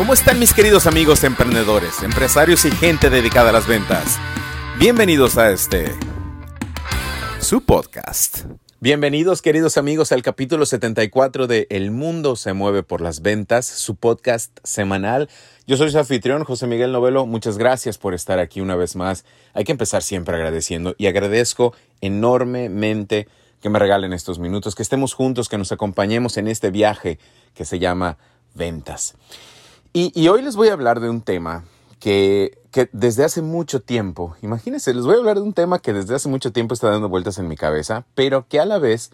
¿Cómo están mis queridos amigos emprendedores, empresarios y gente dedicada a las ventas? Bienvenidos a este, su podcast. Bienvenidos queridos amigos al capítulo 74 de El mundo se mueve por las ventas, su podcast semanal. Yo soy su anfitrión, José Miguel Novelo. Muchas gracias por estar aquí una vez más. Hay que empezar siempre agradeciendo y agradezco enormemente que me regalen estos minutos, que estemos juntos, que nos acompañemos en este viaje que se llama ventas. Y, hoy les voy a hablar de un tema que, desde hace mucho tiempo, imagínense, les voy a hablar de un tema que desde hace mucho tiempo está dando vueltas en mi cabeza, pero que a la vez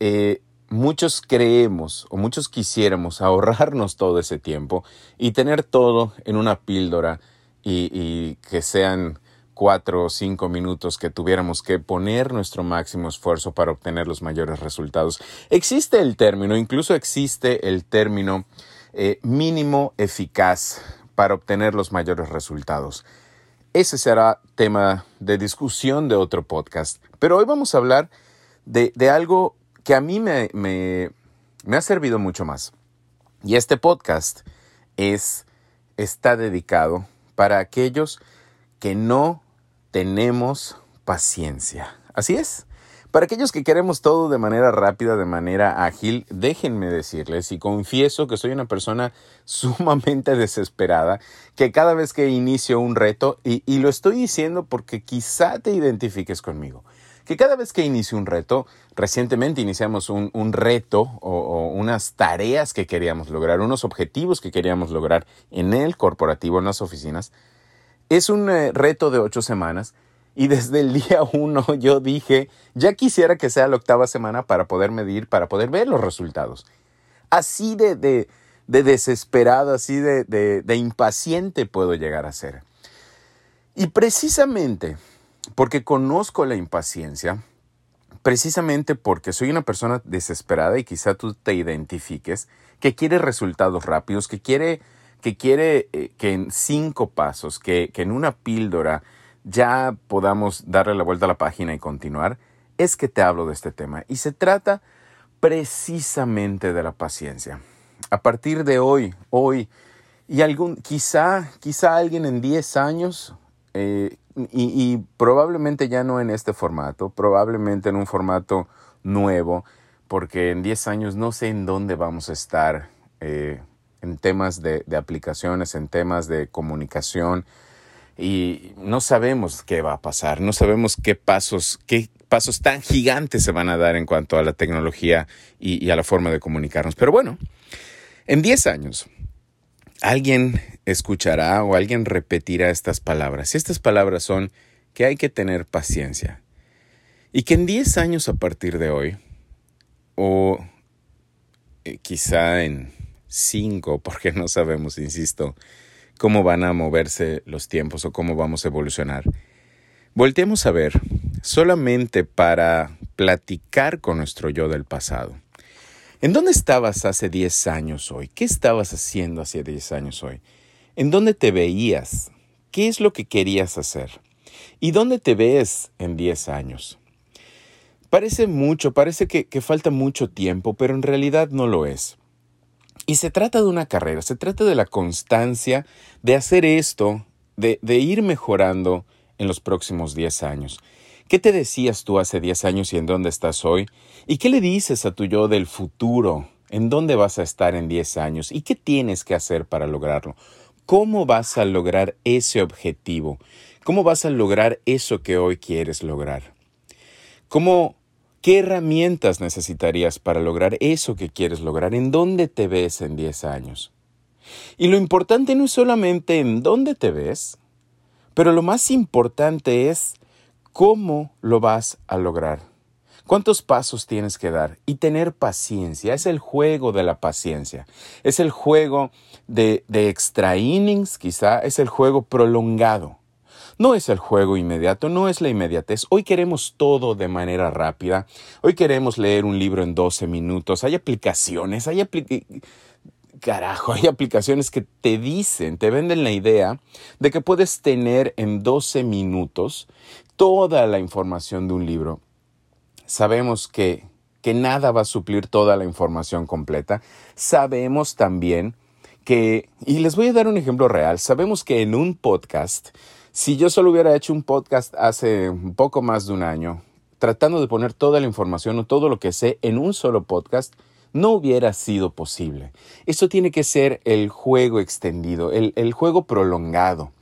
eh, muchos creemos o muchos quisiéramos ahorrarnos todo ese tiempo y tener todo en una píldora y que sean cuatro o cinco minutos que tuviéramos que poner nuestro máximo esfuerzo para obtener los mayores resultados. Existe el término, incluso existe el término eh, mínimo eficaz para obtener los mayores resultados. Ese será tema de discusión de otro podcast. Pero hoy vamos a hablar de, algo que a mí me, me, ha servido mucho más. Y este podcast es, está dedicado para aquellos que no tenemos paciencia. Así es. Para aquellos que queremos todo de manera rápida, de manera ágil, déjenme decirles y confieso que soy una persona sumamente desesperada, que cada vez que inicio un reto, y, lo estoy diciendo porque quizá te identifiques conmigo, que cada vez que inicio un reto, recientemente iniciamos un, reto o, unas tareas que queríamos lograr, unos objetivos que queríamos lograr en el corporativo, en las oficinas, es un eh, reto de ocho semanas y desde el día uno yo dije, ya quisiera que sea la octava semana para poder medir, para poder ver los resultados. Así de, de, desesperado, así de, de impaciente puedo llegar a ser. Y precisamente porque conozco la impaciencia, precisamente porque soy una persona desesperada y quizá tú te identifiques, que quiere resultados rápidos, que quiere que quiere eh, que en cinco pasos, que, que en una píldora, ya podamos darle la vuelta a la página y continuar, es que te hablo de este tema. Y se trata precisamente de la paciencia. A partir de hoy, hoy, y algún, quizá, quizá alguien en 10 años, eh, y, probablemente ya no en este formato, probablemente en un formato nuevo, porque en 10 años no sé en dónde vamos a estar eh, en temas de aplicaciones, en temas de comunicación, y no sabemos qué va a pasar, no sabemos qué pasos, qué pasos tan gigantes se van a dar en cuanto a la tecnología y, a la forma de comunicarnos. Pero bueno, en 10 años, alguien escuchará o alguien repetirá estas palabras. Y estas palabras son que hay que tener paciencia. Y que en 10 años a partir de hoy, o eh, quizá en 5, porque no sabemos, insisto, cómo van a moverse los tiempos o cómo vamos a evolucionar. Volteemos a ver solamente para platicar con nuestro yo del pasado. ¿En dónde estabas hace 10 años hoy? ¿Qué estabas haciendo hace 10 años hoy? ¿En dónde te veías? ¿Qué es lo que querías hacer? ¿Y dónde te ves en 10 años? Parece mucho, parece que, que falta mucho tiempo, pero en realidad no lo es. Y se trata de una carrera, se trata de la constancia de hacer esto, de, ir mejorando en los próximos 10 años. ¿Qué te decías tú hace 10 años y en dónde estás hoy? ¿Y qué le dices a tu yo del futuro? ¿En dónde vas a estar en 10 años? ¿Y qué tienes que hacer para lograrlo? ¿Cómo vas a lograr ese objetivo? ¿Cómo vas a lograr eso que hoy quieres lograr? ¿Cómo ¿Qué herramientas necesitarías para lograr eso que quieres lograr? ¿En dónde te ves en 10 años? Y lo importante no es solamente en dónde te ves, pero lo más importante es cómo lo vas a lograr. ¿Cuántos pasos tienes que dar? Y tener paciencia. Es el juego de la paciencia. Es el juego de, de extra innings, quizá. Es el juego prolongado. No es el juego inmediato, no es la inmediatez. Hoy queremos todo de manera rápida. Hoy queremos leer un libro en 12 minutos. Hay aplicaciones, hay Carajo, hay aplicaciones que te dicen, te venden la idea de que puedes tener en 12 minutos toda la información de un libro. Sabemos que, que nada va a suplir toda la información completa. Sabemos también que, y les voy a dar un ejemplo real, sabemos que en un podcast, si yo solo hubiera hecho un podcast hace un poco más de un año, tratando de poner toda la información o todo lo que sé en un solo podcast, no hubiera sido posible. Esto tiene que ser el juego extendido, el, juego prolongado.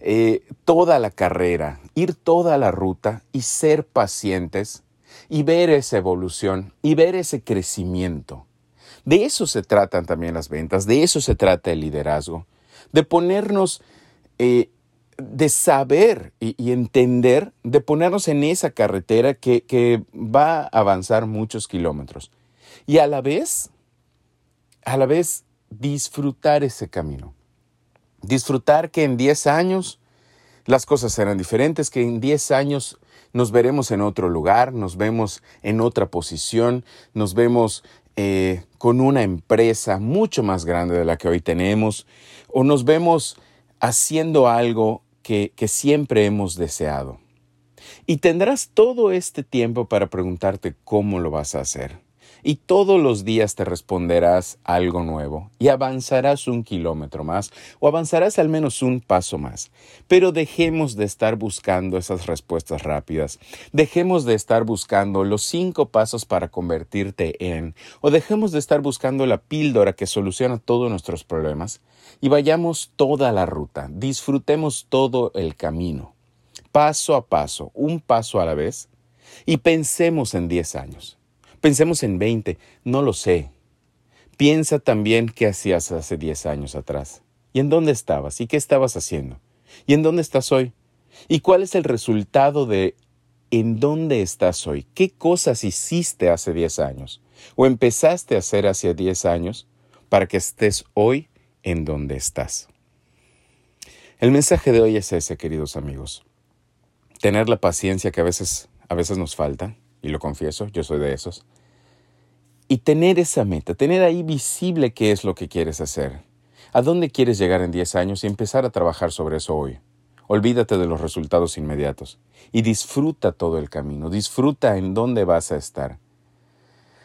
Eh, toda la carrera, ir toda la ruta y ser pacientes y ver esa evolución y ver ese crecimiento. De eso se tratan también las ventas, de eso se trata el liderazgo, de ponernos, eh, de saber y, entender, de ponernos en esa carretera que, que va a avanzar muchos kilómetros. Y a la vez, a la vez, disfrutar ese camino. Disfrutar que en 10 años las cosas serán diferentes, que en 10 años nos veremos en otro lugar, nos vemos en otra posición, nos vemos eh, con una empresa mucho más grande de la que hoy tenemos, o nos vemos haciendo algo que, siempre hemos deseado. Y tendrás todo este tiempo para preguntarte cómo lo vas a hacer y todos los días te responderás algo nuevo y avanzarás un kilómetro más o avanzarás al menos un paso más. Pero dejemos de estar buscando esas respuestas rápidas, dejemos de estar buscando los cinco pasos para convertirte en o dejemos de estar buscando la píldora que soluciona todos nuestros problemas y vayamos toda la ruta, disfrutemos todo el camino, paso a paso, un paso a la vez y pensemos en 10 años. Pensemos en 20, no lo sé. Piensa también qué hacías hace 10 años atrás. ¿Y en dónde estabas? ¿Y qué estabas haciendo? ¿Y en dónde estás hoy? ¿Y cuál es el resultado de en dónde estás hoy? ¿Qué cosas hiciste hace 10 años? ¿O empezaste a hacer hace 10 años para que estés hoy en donde estás? El mensaje de hoy es ese, queridos amigos. Tener la paciencia que a veces, a veces nos falta, y lo confieso, yo soy de esos. Y tener esa meta, tener ahí visible qué es lo que quieres hacer, a dónde quieres llegar en 10 años y empezar a trabajar sobre eso hoy. Olvídate de los resultados inmediatos y disfruta todo el camino, disfruta en dónde vas a estar.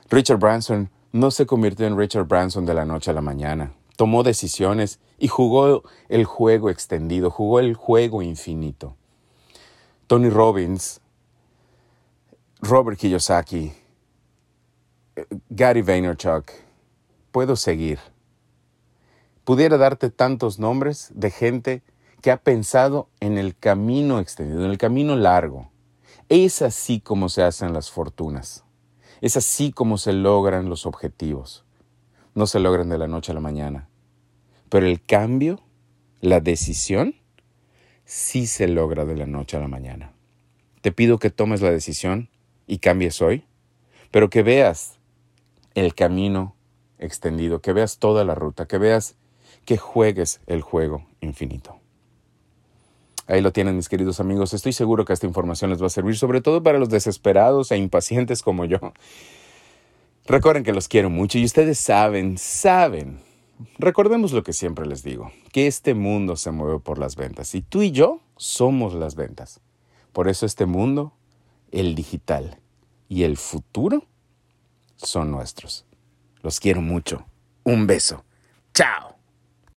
Richard Branson no se convirtió en Richard Branson de la noche a la mañana. Tomó decisiones y jugó el juego extendido, jugó el juego infinito. Tony Robbins Robert Kiyosaki, Gary Vaynerchuk, puedo seguir. Pudiera darte tantos nombres de gente que ha pensado en el camino extendido, en el camino largo. Es así como se hacen las fortunas. Es así como se logran los objetivos. No se logran de la noche a la mañana. Pero el cambio, la decisión, sí se logra de la noche a la mañana. Te pido que tomes la decisión y cambies hoy, pero que veas el camino extendido, que veas toda la ruta, que veas que juegues el juego infinito. Ahí lo tienen mis queridos amigos. Estoy seguro que esta información les va a servir, sobre todo para los desesperados e impacientes como yo. Recuerden que los quiero mucho y ustedes saben, saben. Recordemos lo que siempre les digo, que este mundo se mueve por las ventas y tú y yo somos las ventas. Por eso este mundo el digital y el futuro son nuestros. Los quiero mucho. Un beso. Chao.